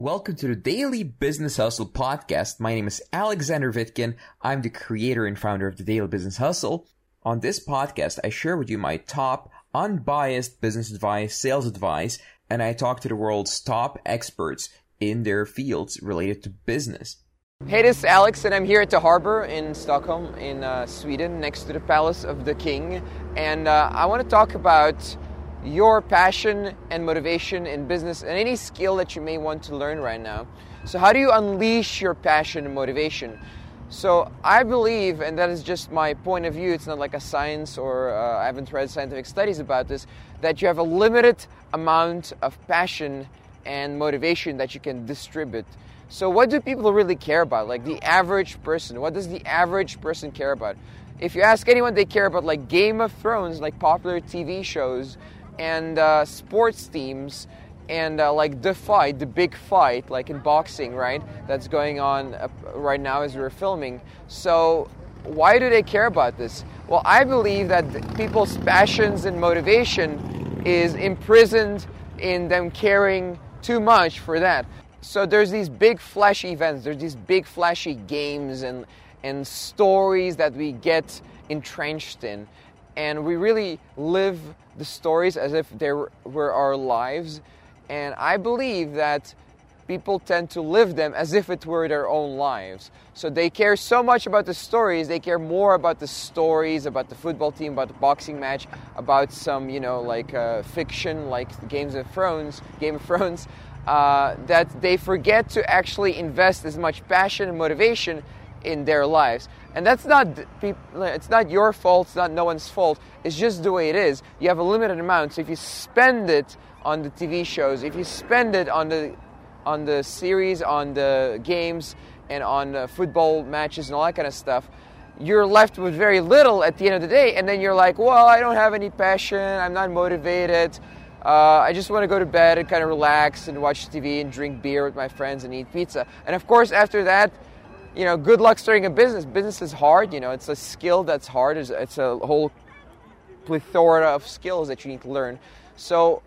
Welcome to the Daily Business Hustle podcast. My name is Alexander Vitkin. I'm the creator and founder of the Daily Business Hustle. On this podcast, I share with you my top unbiased business advice, sales advice, and I talk to the world's top experts in their fields related to business. Hey, this is Alex, and I'm here at the harbor in Stockholm, in uh, Sweden, next to the Palace of the King. And uh, I want to talk about your passion and motivation in business and any skill that you may want to learn right now. So, how do you unleash your passion and motivation? So, I believe, and that is just my point of view, it's not like a science or uh, I haven't read scientific studies about this, that you have a limited amount of passion and motivation that you can distribute. So, what do people really care about? Like the average person, what does the average person care about? If you ask anyone, they care about like Game of Thrones, like popular TV shows, and uh, sports teams and uh, like the fight, the big fight, like in boxing, right? That's going on right now as we're filming. So, why do they care about this? Well, I believe that people's passions and motivation is imprisoned in them caring too much for that. So there's these big flashy events, there's these big flashy games and and stories that we get entrenched in and we really live the stories as if they were our lives. And I believe that people tend to live them as if it were their own lives. So they care so much about the stories, they care more about the stories, about the football team, about the boxing match, about some, you know, like uh, fiction, like Games of Thrones, Game of Thrones, uh, that they forget to actually invest as much passion and motivation in their lives. And that's not it's not your fault, it's not no one's fault. It's just the way it is. You have a limited amount. So if you spend it on the TV shows, if you spend it on the on the series, on the games and on football matches and all that kind of stuff, you're left with very little at the end of the day and then you're like, "Well, I don't have any passion. I'm not motivated." Uh, I just want to go to bed and kind of relax and watch TV and drink beer with my friends and eat pizza. And of course, after that, you know, good luck starting a business. Business is hard. You know, it's a skill that's hard. It's, it's a whole plethora of skills that you need to learn. So,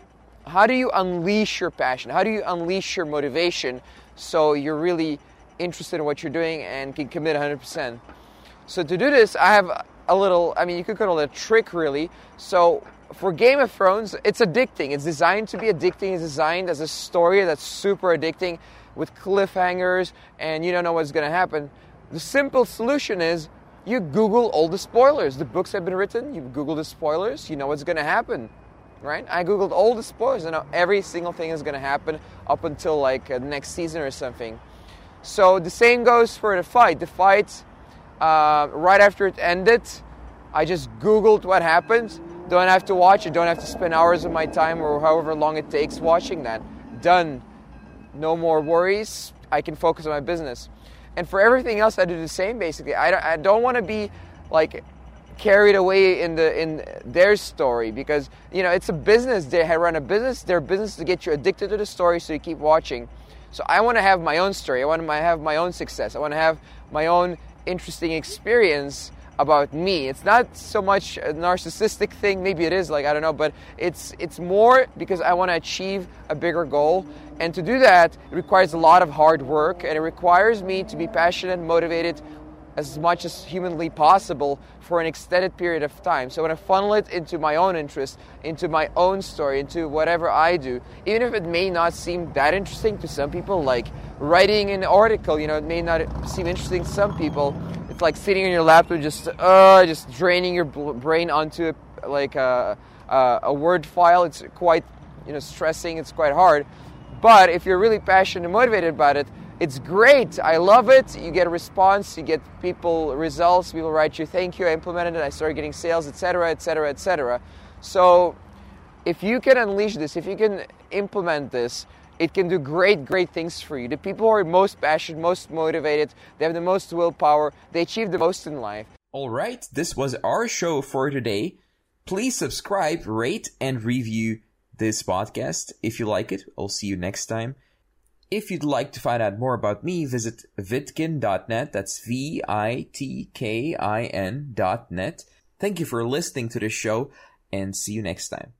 how do you unleash your passion? How do you unleash your motivation so you're really interested in what you're doing and can commit 100%? So, to do this, I have a little, I mean, you could call it a trick really. So, for Game of Thrones, it's addicting. It's designed to be addicting. It's designed as a story that's super addicting with cliffhangers and you don't know what's going to happen. The simple solution is you Google all the spoilers. The books have been written, you Google the spoilers, you know what's going to happen. Right? I Googled all the spoilers. I know every single thing is going to happen up until like uh, next season or something. So the same goes for the fight. The fight, uh, right after it ended, I just Googled what happened. Don't have to watch it, don't have to spend hours of my time or however long it takes watching that. Done no more worries. I can focus on my business. And for everything else, I do the same basically. I don't, I don't want to be like carried away in the in their story because you know it's a business. They run a business. Their business to get you addicted to the story, so you keep watching. So I want to have my own story. I want to have my own success. I want to have my own interesting experience about me. It's not so much a narcissistic thing. Maybe it is, like I don't know, but it's it's more because I want to achieve a bigger goal. And to do that, requires a lot of hard work, and it requires me to be passionate, motivated, as much as humanly possible for an extended period of time. So when I funnel it into my own interest, into my own story, into whatever I do, even if it may not seem that interesting to some people, like writing an article, you know, it may not seem interesting to some people. It's like sitting on your laptop, just uh, just draining your brain onto like a, a, a word file. It's quite you know stressing. It's quite hard. But if you're really passionate and motivated about it, it's great. I love it. You get a response, you get people results, people write you thank you, I implemented it, I started getting sales, etc., etc., etc. So if you can unleash this, if you can implement this, it can do great, great things for you. The people who are most passionate, most motivated, they have the most willpower, they achieve the most in life. All right, this was our show for today. Please subscribe, rate, and review this podcast if you like it. I'll see you next time. If you'd like to find out more about me, visit vitkin.net. That's V I T K I N dot net. Thank you for listening to this show and see you next time.